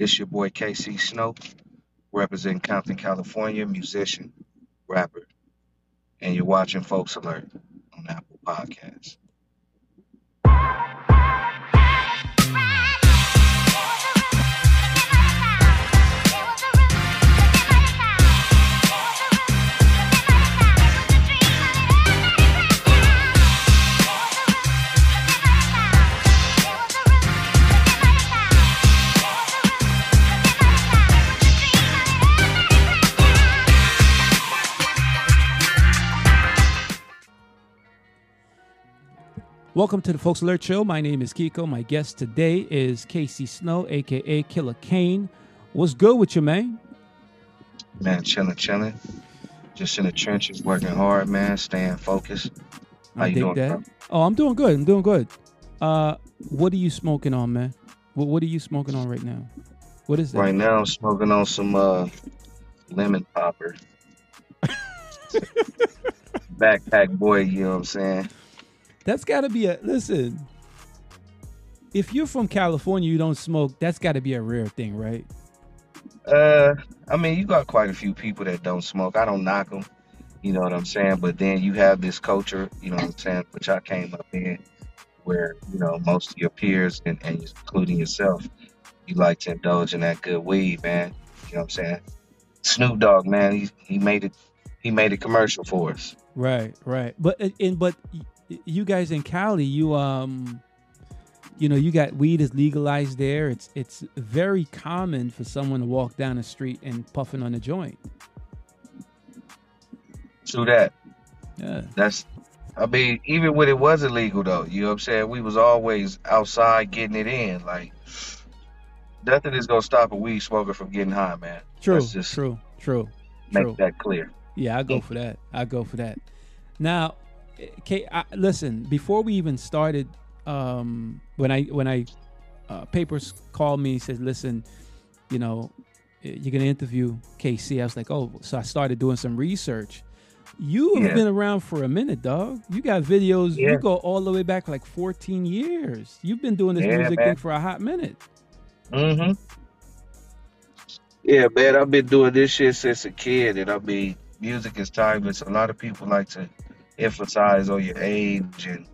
It's your boy KC Snow, representing Compton, California, musician, rapper. And you're watching Folks Alert on Apple Podcasts. Welcome to the Folks Alert Show. My name is Keko. My guest today is KC Snow, aka Killa Cane. What's good with you, man? Man, chilling, chilling. Just in the trenches, working hard, man, staying focused. How I you dig doing, that. bro? Oh, I'm doing good. I'm doing good. Uh, what are you smoking on, man? What What are you smoking on right now? What is that? Right now, I'm smoking on some uh, lemon popper. Backpack boy, you know what I'm saying? That's got to be a listen. If you're from California, you don't smoke. That's got to be a rare thing, right? Uh, I mean, you got quite a few people that don't smoke. I don't knock them, you know what I'm saying? But then you have this culture, you know what I'm saying, which I came up in, where you know most of your peers and, and including yourself, you like to indulge in that good weed, man. You know what I'm saying? Snoop Dogg, man, he he made it. He made a commercial for us. Right, right. But in but you guys in Cali, you um, you know, you got weed is legalized there. It's it's very common for someone to walk down the street and puffing on a joint. So that Yeah, that's. I mean, even when it was illegal, though, you know what I'm saying? We was always outside getting it in. Like nothing is gonna stop a weed smoker from getting high, man. true, true, true, make true. that clear. Yeah, I go for that. I go for that. Now, Kate, I, listen. Before we even started, um, when I when I uh, papers called me, said, "Listen, you know, eh, you're gonna interview KC." I was like, "Oh," so I started doing some research. You have Yeah. been around for a minute, dog. You got videos. Yeah. You go all the way back like 14 years. You've been doing this Yeah, music man. thing for a hot minute. Mm-hmm. Yeah, man, I've been doing this shit since a kid, and I mean, music is timeless. A lot of people like to emphasize on your age, and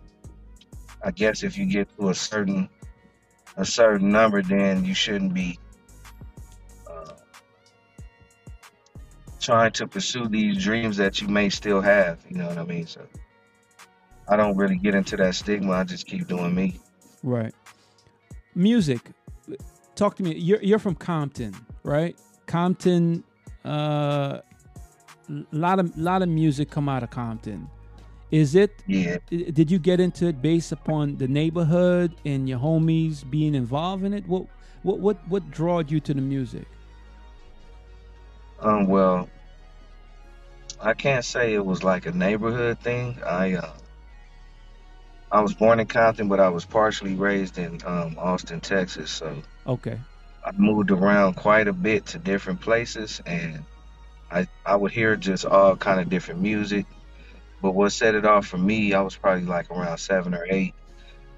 I guess if you get to a certain a certain number, then you shouldn't be uh, trying to pursue these dreams that you may still have. You know what I mean? So I don't really get into that stigma. I just keep doing me. Right. Music. Talk to me. You're you're from Compton, right? Compton. Uh, lot of lot of music come out of Compton. Is it? Yeah. Did you get into it based upon the neighborhood and your homies being involved in it? What what what what drawed you to the music? Um. Well, I can't say it was like a neighborhood thing. I uh, I was born in Compton, but I was partially raised in um, Austin, Texas. So Okay. I moved around quite a bit to different places, and I I would hear just all kind of different music. But what set it off for me, I was probably like around seven or eight.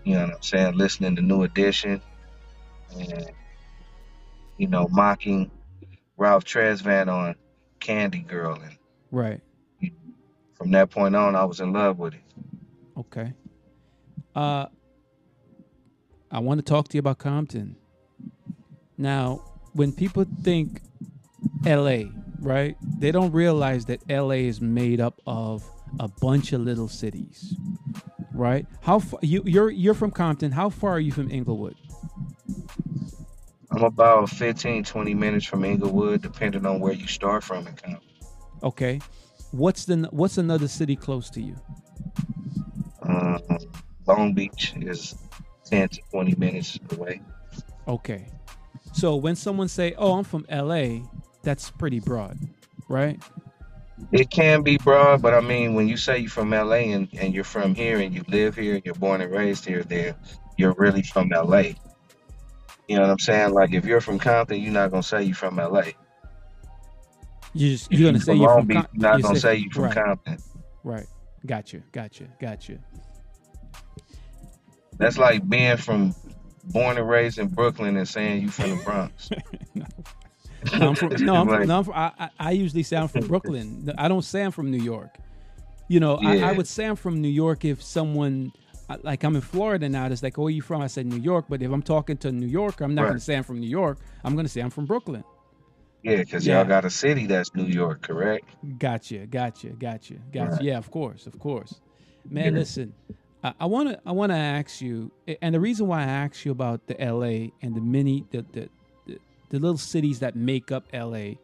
You know what I'm saying? Listening to New Edition, and you know, mocking Ralph Tresvant on Candy Girl, and Right. from that point on, I was in love with it. Okay. Uh, I want to talk to you about Compton. Now, when people think LA, right? They don't realize that LA is made up of a bunch of little cities, right? How far you you're you're from Compton? How far are you from Inglewood? I'm about 15, 20 minutes from Inglewood, depending on where you start from in Compton. Okay. What's the what's another city close to you? Um, Long Beach is 10 to 20 minutes away. Okay. So when someone say, "Oh, I'm from LA," that's pretty broad, right? It can be broad, but I mean, when you say you're from LA and, and you're from here and you live here and you're born and raised here, then you're really from LA. You know what I'm saying? Like if you're from Compton, you're not gonna say you're from LA. You just, you're, gonna say you're from Beach, Com- you're not you gonna say you're from right, Compton. Right. Gotcha. Gotcha. Gotcha. That's like being from born and raised in Brooklyn and saying you from the Bronx. no. No, I'm from, no, I'm from, no, I'm from, I, I usually say I'm from Brooklyn. I don't say I'm from New York. You know, I, I would say I'm from New York if someone, like I'm in Florida now, it's like, oh, where you from? I said New York. But if I'm talking to a New Yorker, I'm not going to say I'm from New York. I'm going to say I'm from Brooklyn. Yeah, because Yeah. y'all got a city that's New York, correct? Gotcha, gotcha, gotcha, gotcha. Right. Yeah, of course, of course. Man, Yeah. listen, I- I want to, I want to ask you, and the reason why I asked you about the L.A. and the many, the, the, the, little cities that make up L.A.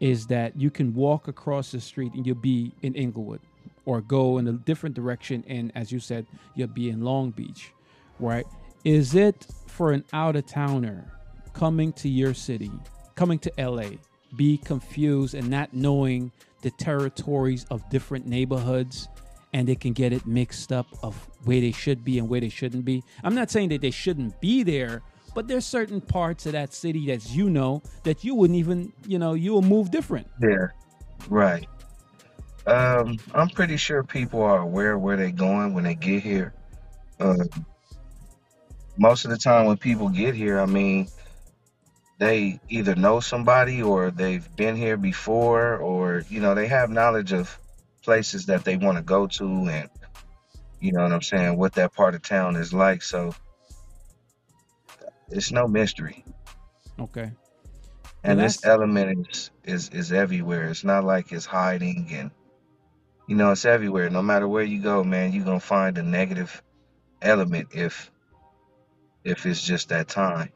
is that you can walk across the street and you'll be in Inglewood, or go in a different direction, and as you said, you'll be in Long Beach, right? Is it for an out of towner coming to your city, coming to LA, be confused and not knowing the territories of different neighborhoods and they can get it mixed up of where they should be and where they shouldn't be. I'm not saying that they shouldn't be there, but there's certain parts of that city that you know that you wouldn't even, you know, you will move different. Yeah, right. Um, I'm pretty sure people are aware where they're going when they get here. Um, most of the time when people get here, I mean, they either know somebody or they've been here before, or you know, they have knowledge of places that they want to go to, and you know what I'm saying, what that part of town is like. So it's no mystery. Okay. and this element is is is everywhere. It's not like it's hiding, and you know it's everywhere. No matter where you go, man, you're gonna find a negative element if if it's just that time.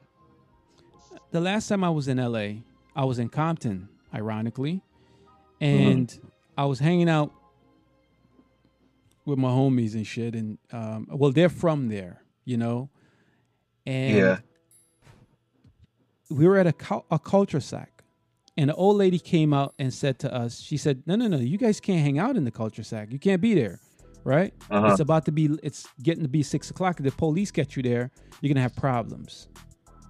The last time I was in LA, I was in Compton, ironically, and I was hanging out with my homies and shit. And um, well, they're from there, you know, and Yeah. We were at a, a cul-de-sac, and an old lady came out and said to us, she said, "No, no, no, you guys can't hang out in the cul-de-sac. You can't be there, right? Uh-huh. It's about to be, it's getting to be six o'clock. If the police get you there, you're gonna have problems."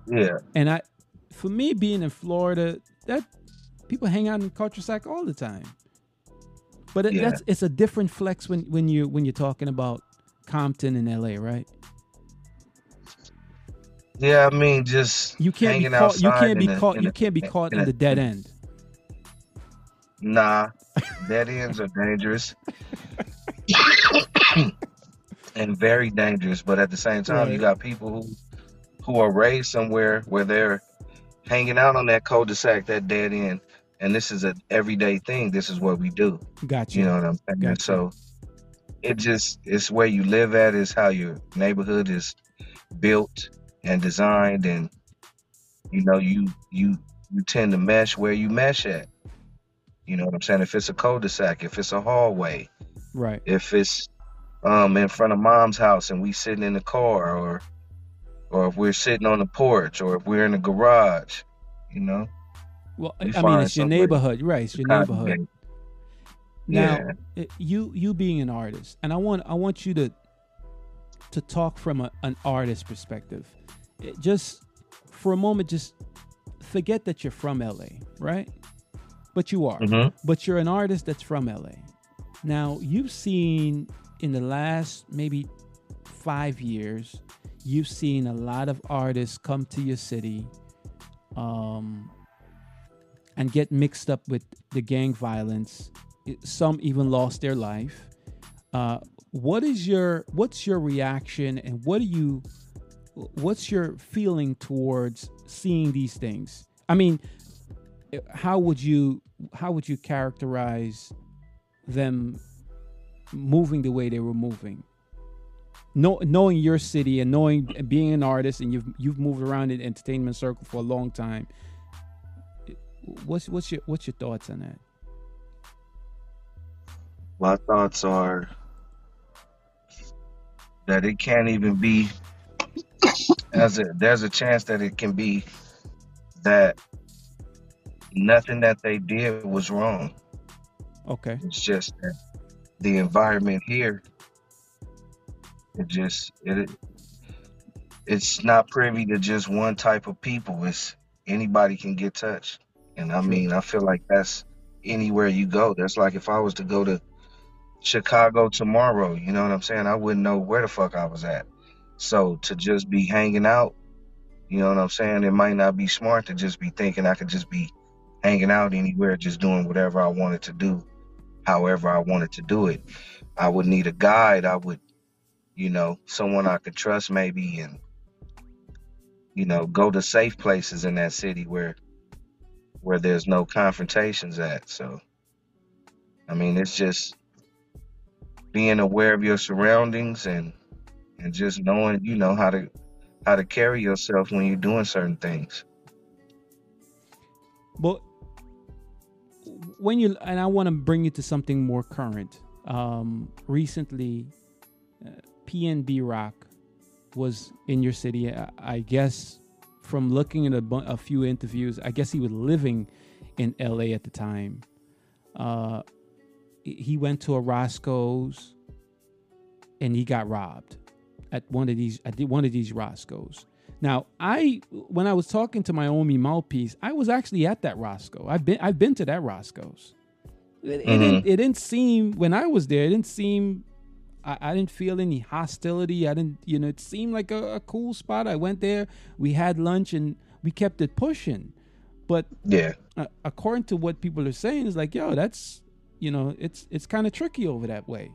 Yeah. And I, for me, being in Florida, that people hang out in cul-de-sac all the time. But it, Yeah. that's it's a different flex when when you when you're talking about Compton and LA, right? Yeah, I mean, just You can't be hanging caught. You can't be caught. You can't be caught in the- dead end. Nah, dead ends are dangerous and very dangerous. But at the same time, you got people who who are raised somewhere where they're hanging out on that cul-de-sac, that dead end, and this is an everyday thing. This is what we do. Gotcha. You know what I'm saying? Gotcha. So it just it's where you live at, is how your neighborhood is built and designed, and you know you you you tend to mesh where you mesh at. You know what I'm saying? If it's a cul-de-sac, if it's a hallway, right. if it's um in front of mom's house and we sitting in the car, or or if we're sitting on the porch, or if we're in the garage, you know. Well, you I mean, it's your neighborhood, right? It's your neighborhood. Now, Yeah. you you being an artist, and I want I want you to to talk from a, an artist perspective. It just for a moment, just forget that you're from LA, right? But you are. Mhm. But you're an artist that's from LA. Now you've seen in the last maybe five years, you've seen a lot of artists come to your city, um, and get mixed up with the gang violence. Some even lost their life. Uh, what is your what's your reaction and what do you what's your feeling towards seeing these things? I mean, how would you how would you characterize them moving the way they were moving? Know, knowing your city and knowing being an artist and you've you've moved around in entertainment circle for a long time. What's what's your what's your thoughts on that? My thoughts are that it can't even be as a there's a chance that it can be that nothing that they did was wrong. Okay. It's just that the environment here it just it it's not privy to just one type of people. It's anybody can get touched. And I mean I feel like that's anywhere you go. That's like if I was to go to Chicago tomorrow, you know what I'm saying? I wouldn't know where the fuck I was at. So to just be hanging out You know what I'm saying? It might not be smart to just be thinking I could just be hanging out anywhere, just doing whatever I wanted to do, however I wanted to do it. I would need a guide. I would, you know, someone I could trust maybe and, you know, go to safe places in that city where where there's no confrontations at. So I mean it's just being aware of your surroundings and and just knowing, you know, how to how to carry yourself when you're doing certain things. But when you and I want to bring you to something more current. Um, recently, uh, PNB Rock was in your city. I, I guess from looking at a, bu- a, few interviews, I guess he was living in LA at the time. Uh, he went to a Roscoe's and he got robbed at one of these at one of these Roscoe's. Now, I when I was talking to my Omi mouthpiece, I was actually at that Roscoe. I've been I've been to that Roscoe's. It, mm-hmm. it, didn't, it didn't seem when I was there. It didn't seem I, I, didn't feel any hostility. I didn't, you know, it seemed like a, a, cool spot. I went there, we had lunch, and we kept it pushing. But yeah, uh, according to what people are saying, is like, yo, that's, you know, it's it's kind of tricky over that way.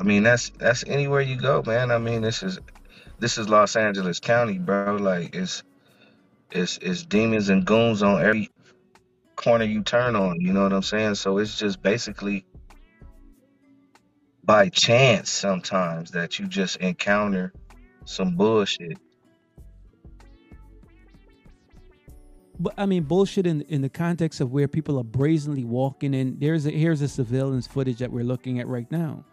I mean, that's that's anywhere you go, man. I mean, this is this is Los Angeles County, bro. Like it's it's it's demons and goons on every corner you turn on. You know what I'm saying? So it's just basically by chance sometimes that you just encounter some bullshit. But I mean, bullshit in in the context of where people are brazenly walking in. There's a, here's a surveillance footage that we're looking at right now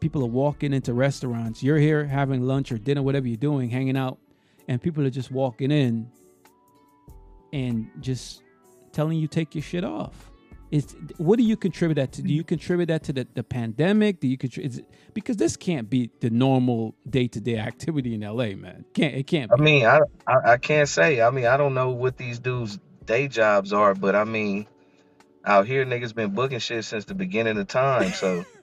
people are walking into restaurants. You're here having lunch or dinner, whatever you're doing, hanging out, and people are just walking in and just telling you take your shit off. Is what do you contribute that to? Do you contribute that to the, the pandemic? Do you contribute because this can't be the normal day to day activity in LA, man? Can't it can't? Be. I mean, I, I I can't say. I mean, I don't know what these dudes' day jobs are, but I mean, out here niggas been booking shit since the beginning of time. So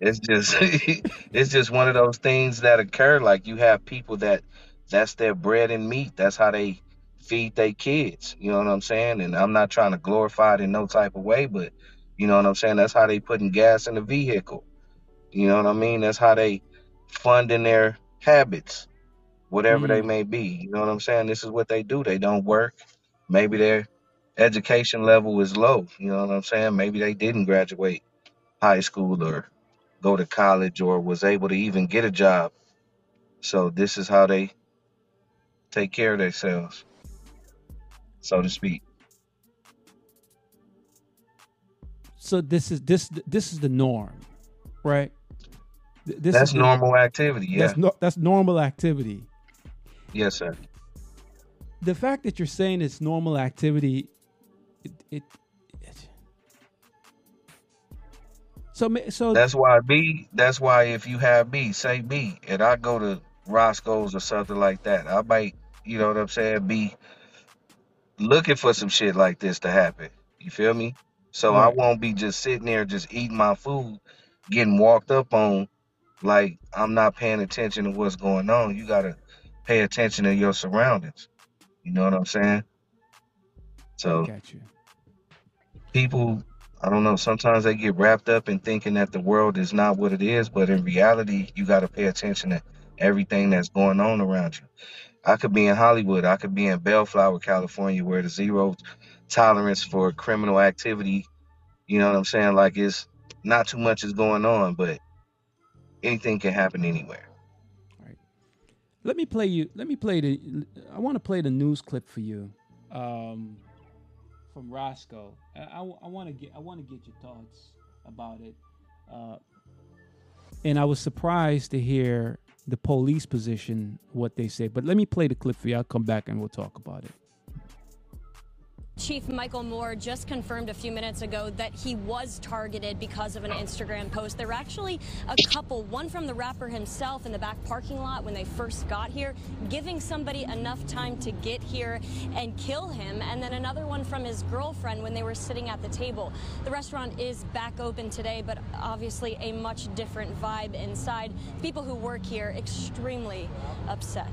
It's just it's just one of those things that occur. Like you have people that that's their bread and meat. That's how they feed their kids. You know what I'm saying? And I'm not trying to glorify it in no type of way, but you know what I'm saying? That's how they putting gas in the vehicle. You know what I mean? That's how they funding their habits, whatever mm. they may be. You know what I'm saying? This is what they do. They don't work. Maybe their education level is low. You know what I'm saying? Maybe they didn't graduate high school or go to college or was able to even get a job. So this is how they take care of themselves, so to speak. So this is this this is the norm, right? This that's normal activity. Yeah, that's, no, that's normal activity. Yes, sir. The fact that you're saying it's normal activity, it, it So, so that's why B. That's why if you have me, say me, and I go to Roscoe's or something like that, I might, you know what I'm saying, be looking for some shit like this to happen. You feel me? So right. I won't be just sitting there just eating my food, getting walked up on, like I'm not paying attention to what's going on. You gotta pay attention to your surroundings. You know what I'm saying? So people I don't know. Sometimes they get wrapped up in thinking that the world is not what it is, but in reality, you got to pay attention to everything that's going on around you. I could be in Hollywood. I could be in Bellflower, California, where the zero tolerance for criminal activity. You know what I'm saying? Like it's not too much is going on, but anything can happen anywhere. All right. Let me play you. Let me play the. I want to play the news clip for you. Um, from Roscoe. I, I, want to get I want to get your thoughts about it. Uh, and I was surprised to hear the police position what they say. But let me play the clip for you. I'll come back and we'll talk about it. Chief Michael Moore just confirmed a few minutes ago that he was targeted because of an Instagram post. There were actually a couple, one from the rapper himself in the back parking lot when they first got here, giving somebody enough time to get here and kill him, and then another one from his girlfriend when they were sitting at the table. The restaurant is back open today, but obviously a much different vibe inside. People who work here extremely upset.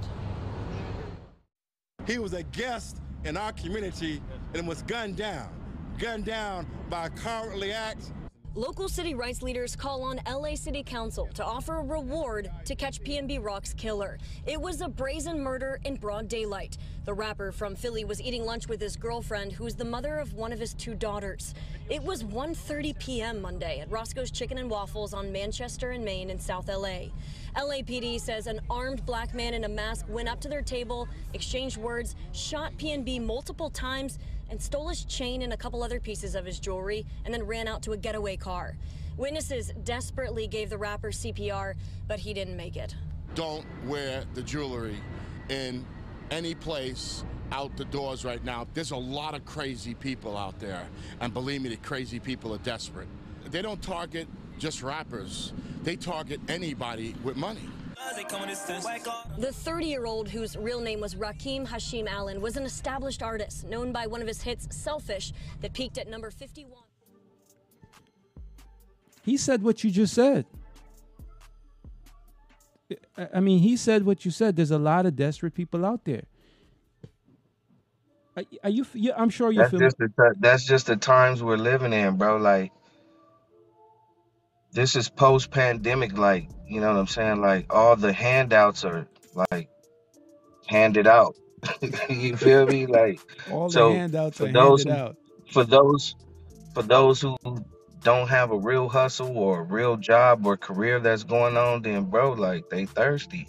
He was a guest in our community and was gunned down. Gunned down by a cowardly act Local city rights leaders call on LA City Council to offer a reward to catch PNB Rock's killer. It was a brazen murder in broad daylight. The rapper from Philly was eating lunch with his girlfriend, who's the mother of one of his two daughters. It was 1:30 p.m. Monday at Roscoe's Chicken and Waffles on Manchester and Main in South LA. LAPD says an armed black man in a mask went up to their table, exchanged words, shot PNB multiple times, and stole his chain and a couple other pieces of his jewelry and then ran out to a getaway car. Witnesses desperately gave the rapper CPR, but he didn't make it. Don't wear the jewelry in any place out the doors right now. There's a lot of crazy people out there, and believe me, the crazy people are desperate. They don't target just rappers, they target anybody with money. The 30 year old, whose real name was Rakim Hasheem Allen, was an established artist known by one of his hits, Selfish, that peaked at number 51. He said what you just said. I mean, he said what you said. There's a lot of desperate people out there. Are, you? Yeah, I'm sure you feel. Just the, that's just the times we're living in, bro. Like, this is post pandemic. Like, you know what I'm saying? Like all the handouts are like handed out. you feel me? Like all so the handouts for are those handed out. for those for those who don't have a real hustle or a real job or career that's going on, then bro, like they thirsty.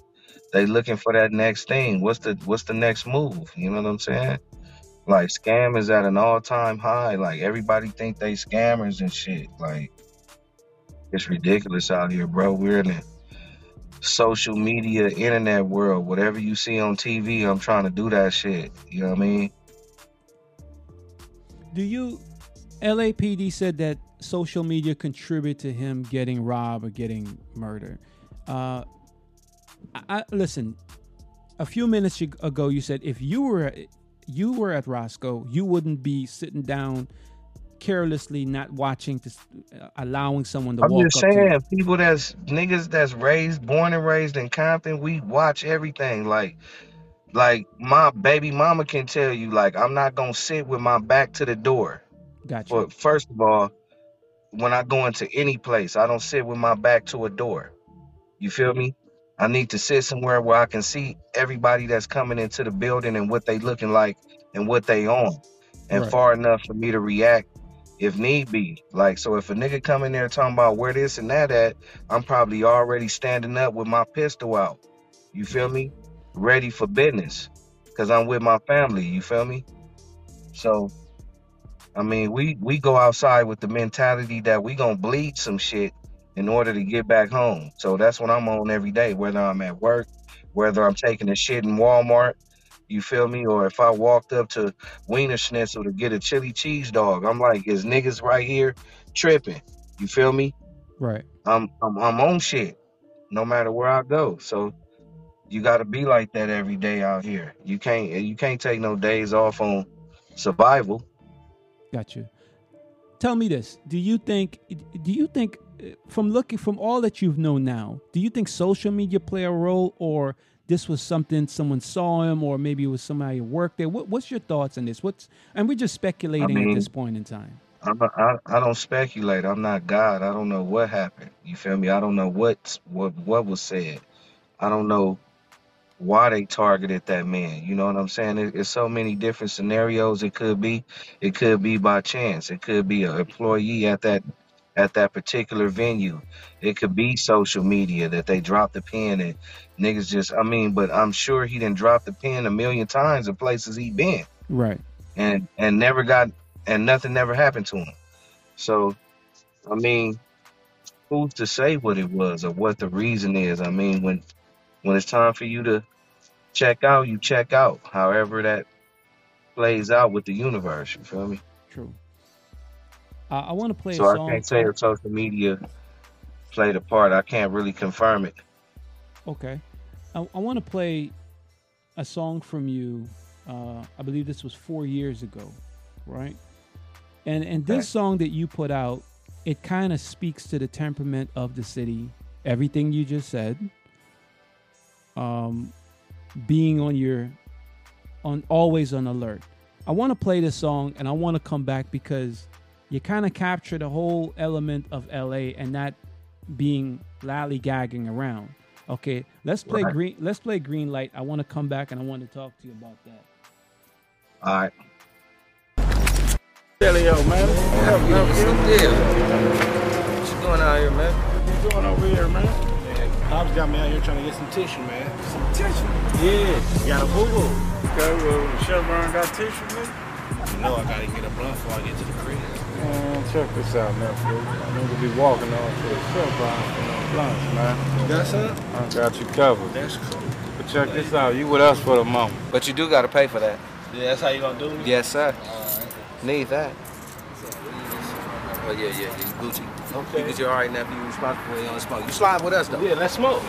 They looking for that next thing. What's the what's the next move? You know what I'm saying? Like scam is at an all time high. Like everybody think they scammers and shit. Like it's ridiculous out here, bro. We're in a social media, internet world. Whatever you see on TV, I'm trying to do that shit. You know what I mean? Do you LAPD said that social media contribute to him getting robbed or getting murdered. Uh, I, I, listen. A few minutes ago, you said if you were you were at Roscoe, you wouldn't be sitting down carelessly not watching to uh, allowing someone to I'm walk just saying, people that's niggas that's raised, born and raised in Compton, we watch everything. Like, like my baby mama can tell you, like, I'm not gonna sit with my back to the door. Gotcha. But first of all, when I go into any place, I don't sit with my back to a door. You feel me? I need to sit somewhere where I can see everybody that's coming into the building and what they looking like and what they on. And right. far enough for me to react if need be. Like, so if a nigga come in there talking about where this and that at, I'm probably already standing up with my pistol out. You feel me? Ready for business. Cause I'm with my family. You feel me? So, I mean, we we go outside with the mentality that we gonna bleed some shit in order to get back home. So that's what I'm on every day, whether I'm at work, whether I'm taking a shit in Walmart, you feel me? Or if I walked up to Wienerschnitzel to get a chili cheese dog, I'm like, is niggas right here tripping? You feel me? Right. I'm I'm, I'm on shit, no matter where I go. So you got to be like that every day out here. You can't you can't take no days off on survival. Got you. Tell me this: Do you think? Do you think, from looking from all that you've known now, do you think social media play a role, or this was something someone saw him, or maybe it was somebody who worked there. What, what's your thoughts on this? What's and we're just speculating I mean, at this point in time. I'm a, I, I don't speculate. I'm not God. I don't know what happened. You feel me? I don't know what what what was said. I don't know why they targeted that man. You know what I'm saying? It, it's so many different scenarios. It could be, it could be by chance. It could be an employee at that at that particular venue. It could be social media that they dropped the pin and niggas just I mean, but I'm sure he didn't drop the pin a million times in places he been. Right. And and never got and nothing never happened to him. So I mean, who's to say what it was or what the reason is? I mean, when when it's time for you to check out, you check out. However that plays out with the universe. You feel me? True. Uh, I want to play So a I can't say if social media played a part. I can't really confirm it. Okay. I, I want to play a song from you. Uh, I believe this was four years ago, right? And and this Okay. song that you put out, it kind of speaks to the temperament of the city. Everything you just said. Um, being on your, on always on alert. I want to play this song and I want to come back because you kind of capture the whole element of LA and not being lollygagging around. Okay, let's play Right. green. Let's play green light. I want to come back and I want to talk to you about that. All right. Delio, man. Help, help What's you. deal? What you doing out here, man? What you doing over here, man? Bob's got me out here trying to get some tissue, man. Some tissue? Yeah. Got a boo-boo. Okay, well, Chevron got tissue, man? You know I gotta get a blunt before I get to the crib. Man, check this out, nephew. I need to be walking on to the Chevron for no blunts, man. You got some? I got you covered. That's cool. But check this out. You with us for the moment. But you do gotta pay for that. Yeah, that's how you gonna do me? Yes, sir. Need that. Oh yeah, yeah, yeah. You Gucci. Okay. Because you're alright now. You responsible for your own smoke. You slide with us though. Yeah, let's smoke.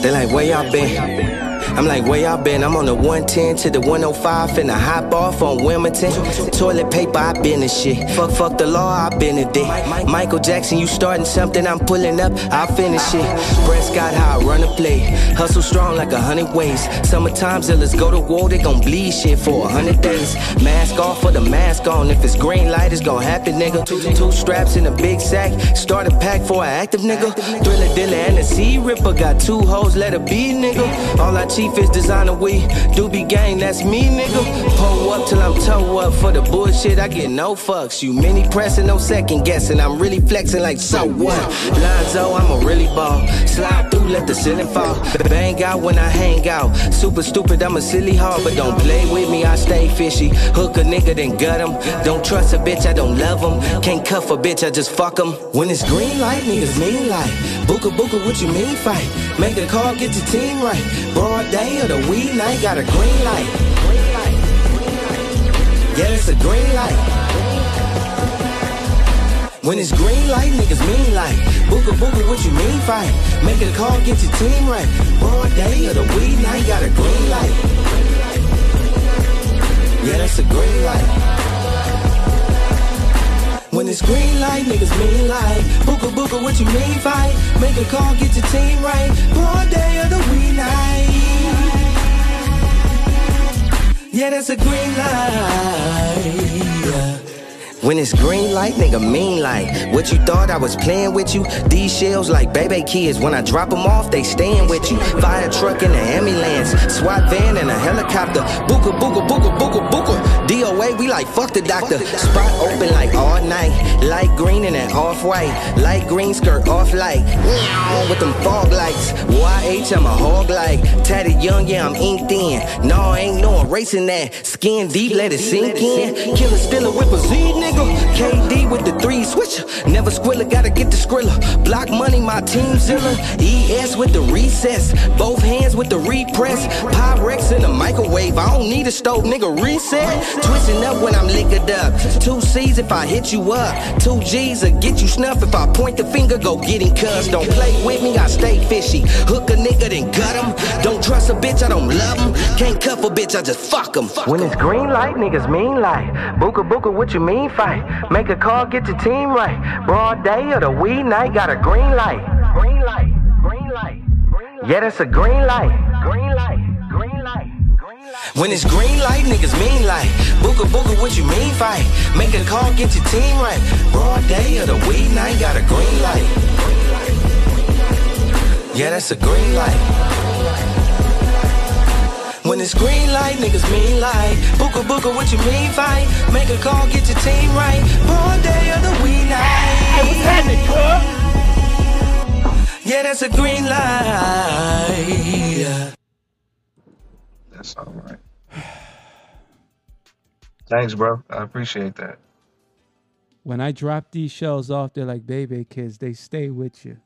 They like, where y'all been? I'm like, where y'all been? I'm on the 110 to the 105 finna hop off on Wilmington. Toilet paper, I been in shit. Fuck, fuck the law, I been a dick. Michael Jackson, you starting something, I'm pulling up, I finish it. Scott, how I run a play. Hustle strong like a hundred ways. Summertime, let's go to war, they gon' bleed shit for a hundred days. Mask off for the mask on. If it's green light, it's gon' happen, nigga. Two, straps in a big sack. Start a pack for an active nigga. Thriller Dilla and the Sea Ripper got two hoes, let her be, nigga. All I chief is designer we do be gang, that's me, nigga. Pull up till I'm toe up for the bullshit. I get no fucks. You mini pressing, no second guessing. I'm really flexing like so what? Lonzo, I'm a really ball. Slide through, let the ceiling fall. Bang out when I hang out. Super stupid, I'm a silly hard, but don't play with me. I stay fishy. Hook a nigga, then gut him. Don't trust a bitch, I don't love him. Can't cuff a bitch, I just fuck him. When it's green light, niggas mean like. Booka booka, what you mean fight? Make a call, get your team right. Broad day or the weed night, got a green light. Yeah, it's a green light. When it's green light, niggas mean like Booga booga, what you mean fight? Make a call, get your team right Broad day or the weed night, got a green light Yeah, that's a green light When it's green light, niggas mean like Booga booga, what you mean fight? Make a call, get your team right Broad day or the weed night Yeah, that's a green light when it's green light, nigga mean like What you thought I was playing with you? These shells like baby kids When I drop them off, they staying with you. Fire truck in an ambulance SWAT van and a helicopter. Booka, booka, booka, booka, booka DOA, we like fuck the doctor. Spot open like all night. Light green and an off-white. Light green skirt off light. With them fog lights. YH, I'm a hog like. Tatted young, yeah, I'm inked in. No, ain't no erasing that. Skin deep, let it sink in. Killer still a whip a Z, nigga. KD with the three switcher. Never squilla, gotta get the skrilla Block money, my team zilla ES with the recess. Both hands with the repress. Pyrex in the microwave. I don't need a stove, nigga, reset Twisting up when I'm liquored up. Two C's if I hit you up. Two G's will get you snuff If I point the finger, go get him cussed Don't play with me, I stay fishy. Hook a nigga, then gut him Don't trust a bitch, I don't love him Can't cuff a bitch, I just fuck him When it's green light, niggas mean like Booka booka, what you mean fight? Make a call, get your team right. Broad day or the weed night, got a green light. Green light, green light, green light. Yeah, that's a green light. Green light, green light when it's green light, niggas mean like Booka booka, what you mean fight? Make a call, get your team right. Broad day or the weed night, got a green light. Yeah, that's a green light. When it's green light, niggas mean like Booka booka, what you mean fight? Make a call, get your team right. Broad day or the weed night Hey, what's happening, club? Yeah, that's a green light That's all right. Thanks, bro. I appreciate that. When I drop these shells off, they're like baby kids. They stay with you.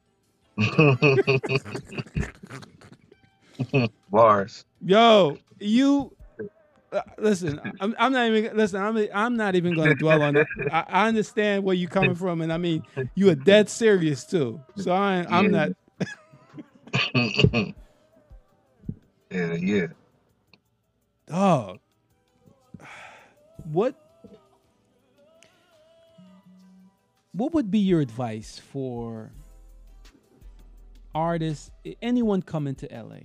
Bars. Yo, you uh, listen. I'm, I'm not even listen. I'm I'm not even going to dwell on it. I, I understand where you're coming from, and I mean you are dead serious too. So I, I'm Yeah. not. Yeah, yeah. Dog. What what would be your advice for artists, anyone coming to LA?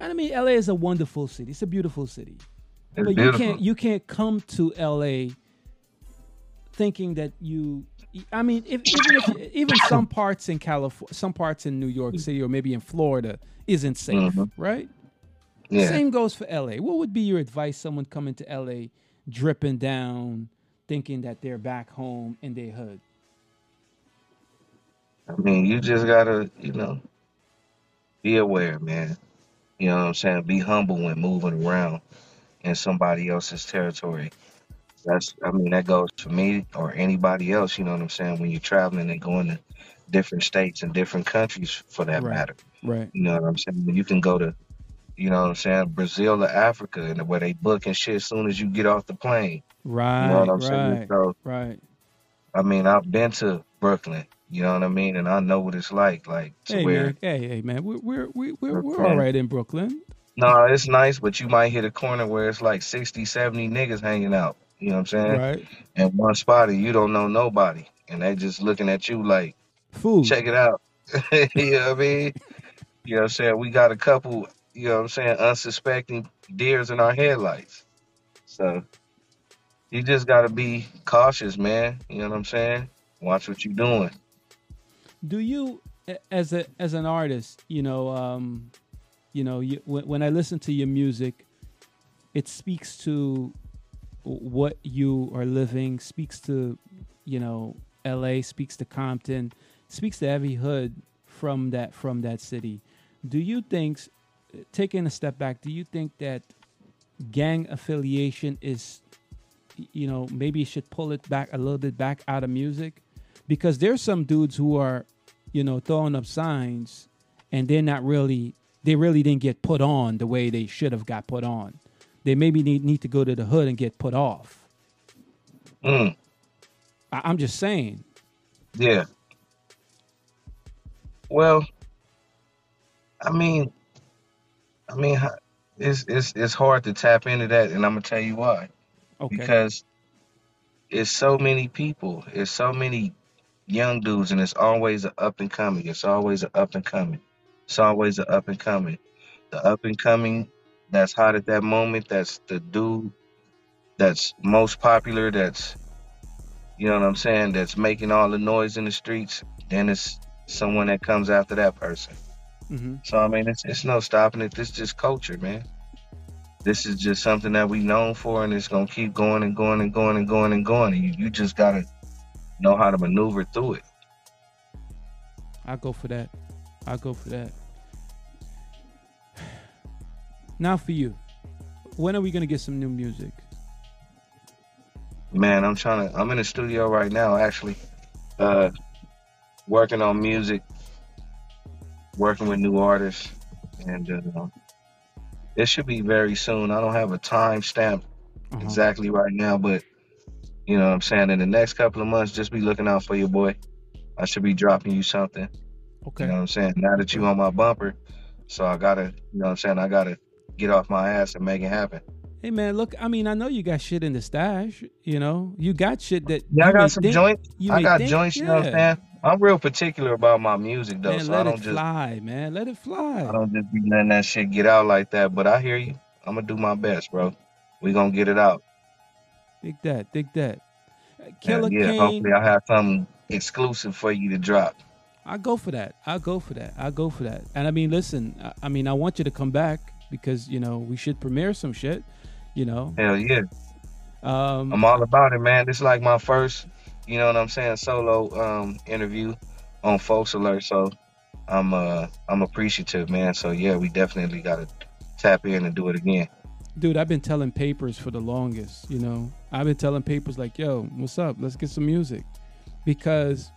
And I mean LA is a wonderful city. It's a beautiful city. It's but beautiful. you can't you can't come to LA thinking that you I mean if, even if even some parts in California some parts in New York City or maybe in Florida isn't safe, Mhm. right? Yeah. Same goes for LA. What would be your advice someone coming to LA dripping down thinking that they're back home in their hood? I mean, you just gotta, you know, be aware, man. You know what I'm saying? Be humble when moving around in somebody else's territory. That's, I mean, that goes for me or anybody else. You know what I'm saying? When you're traveling and going to different states and different countries, for that Right. matter. Right. You know what I'm saying? You can go to, you know what I'm saying, Brazil or Africa, and where they book and shit as soon as you get off the plane. Right. You know what I'm saying? right. So, Right. I mean, I've been to Brooklyn. You know what I mean? And I know what it's like. Like to Hey where man, hey, hey man, we're we're we- we're we're all right in Brooklyn. No, it's nice, but you might hit a corner where it's like 60, 70 niggas hanging out. You know what I'm saying? Right. And one spot and you don't know nobody. And they just looking at you like, Food. check it out. you know what I mean? You know what I'm saying? We got a couple, you know what I'm saying, unsuspecting deers in our headlights. So you just gotta be cautious, man. You know what I'm saying? Watch what you're doing. do you as a as an artist you know um you know you, when, when i listen to your music it speaks to what you are living speaks to you know la speaks to compton speaks to every hood from that from that city do you think taking a step back do you think that gang affiliation is you know maybe you should pull it back a little bit back out of music? Because there's some dudes who are you know throwing up signs and they're not really they really didn't get put on the way they should have got put on. They maybe need, need to go to the hood and get put off. Mm, I, i'm just saying. Yeah. Well, I mean, I mean, it's it's it's hard to tap into that, and I'm gonna tell you why. okay Because it's so many people, it's so many young dudes, and it's always an up and coming. It's always an up and coming. It's always an up and coming. The up and coming that's hot at that moment. That's the dude that's most popular. That's you know what I'm saying. That's making all the noise in the streets. Then it's someone that comes after that person. Hmm So I mean, it's it's no stopping it. This is just culture, man. This is just something that we known for, and it's gonna keep going and going and going and going and going. And you, you just gotta know how to maneuver through it. i'll go for that i'll go for that now for you when are we gonna get some new music Man, I'm trying to. I'm in the studio right now, actually, uh, working on music, working with new artists, and uh, it should be very soon. I don't have a time stamp Uh-huh. exactly right now, but you know what I'm saying. In the next couple of months, just be looking out for your boy. I should be dropping you something. okay You know what I'm saying? Now that you on my bumper, so I gotta, you know what I'm saying? I gotta get off my ass and make it happen. Hey man, look, I mean, I know you got shit in the stash. You know, you got shit that Yeah, you I got some think- joints. I got think- joints. You know what I'm saying? I'm real particular about my music though, Man, so I don't it just fly, man. Let it fly. I don't just be letting that shit get out like that. But I hear you. I'm gonna do my best, bro. We gonna get it out. Dig that, dig that. Uh, Yeah, Killa yeah. Cane, Hopefully, I have something exclusive for you to drop. I'll go for that. I'll go for that. I'll go for that. And I mean, listen, I, I mean, I want you to come back because you know we should premiere some shit. You know, Hell yeah. um, I'm all about it, man. This is like my first, you know what I'm saying, solo um interview on Folks Alert. So I'm uh I'm appreciative, man. So yeah, we definitely gotta tap in and do it again. dude, I've been telling papers for the longest. You know, I've been telling papers like, "Yo, what's up? Let's get some music," because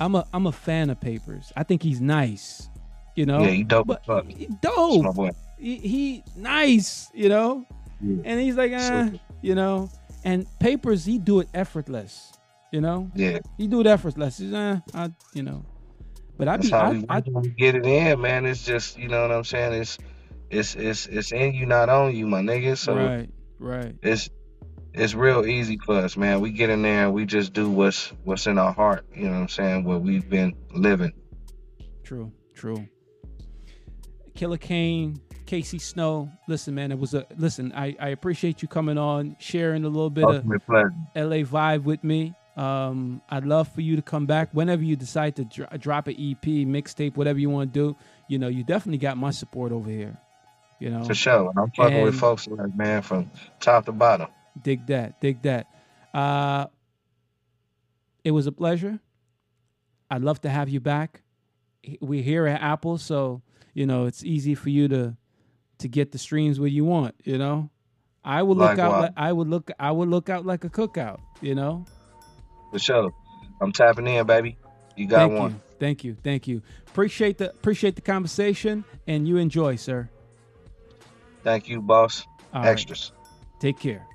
I'm a I'm a fan of papers. I think he's nice. You know, Yeah, he dope But fuck. he- That's my dope. boy. He, he nice. You know, Yeah. and he's like, eh, you know, and papers he do it effortless. You know, Yeah, he do that for He's, eh, I, you know, but I that's be how I, I, get it in, man. It's just you know what I'm saying. It's it's it's it's in you, not on you, my nigga. So right, right. it's it's real easy for us, man. We get in there and we just do what's what's in our heart. You know what I'm saying? What we've been living. True, true. Killa Cane, KC Snow. Listen, man, it was a listen. I, I appreciate you coming on, sharing a little bit of pleasure. LA vibe with me. Um, I'd love for you to come back whenever you decide to dro- drop an EP, mixtape, whatever you want to do. You know, you definitely got my support over here. You know, For sure. And I'm fucking with folks like man from top to bottom. dig that, dig that. Uh, it was a pleasure. I'd love to have you back. We're here at Apple, so you know it's easy for you to to get the streams where you want. You know, I would look out. Like, I would look. I would look out like a cookout. You know. For sure. I'm tapping in, baby. You got Thank one. you. Thank you. Thank you. Appreciate the appreciate the conversation and you enjoy, sir. Thank you, boss. All right. Extras. Take care.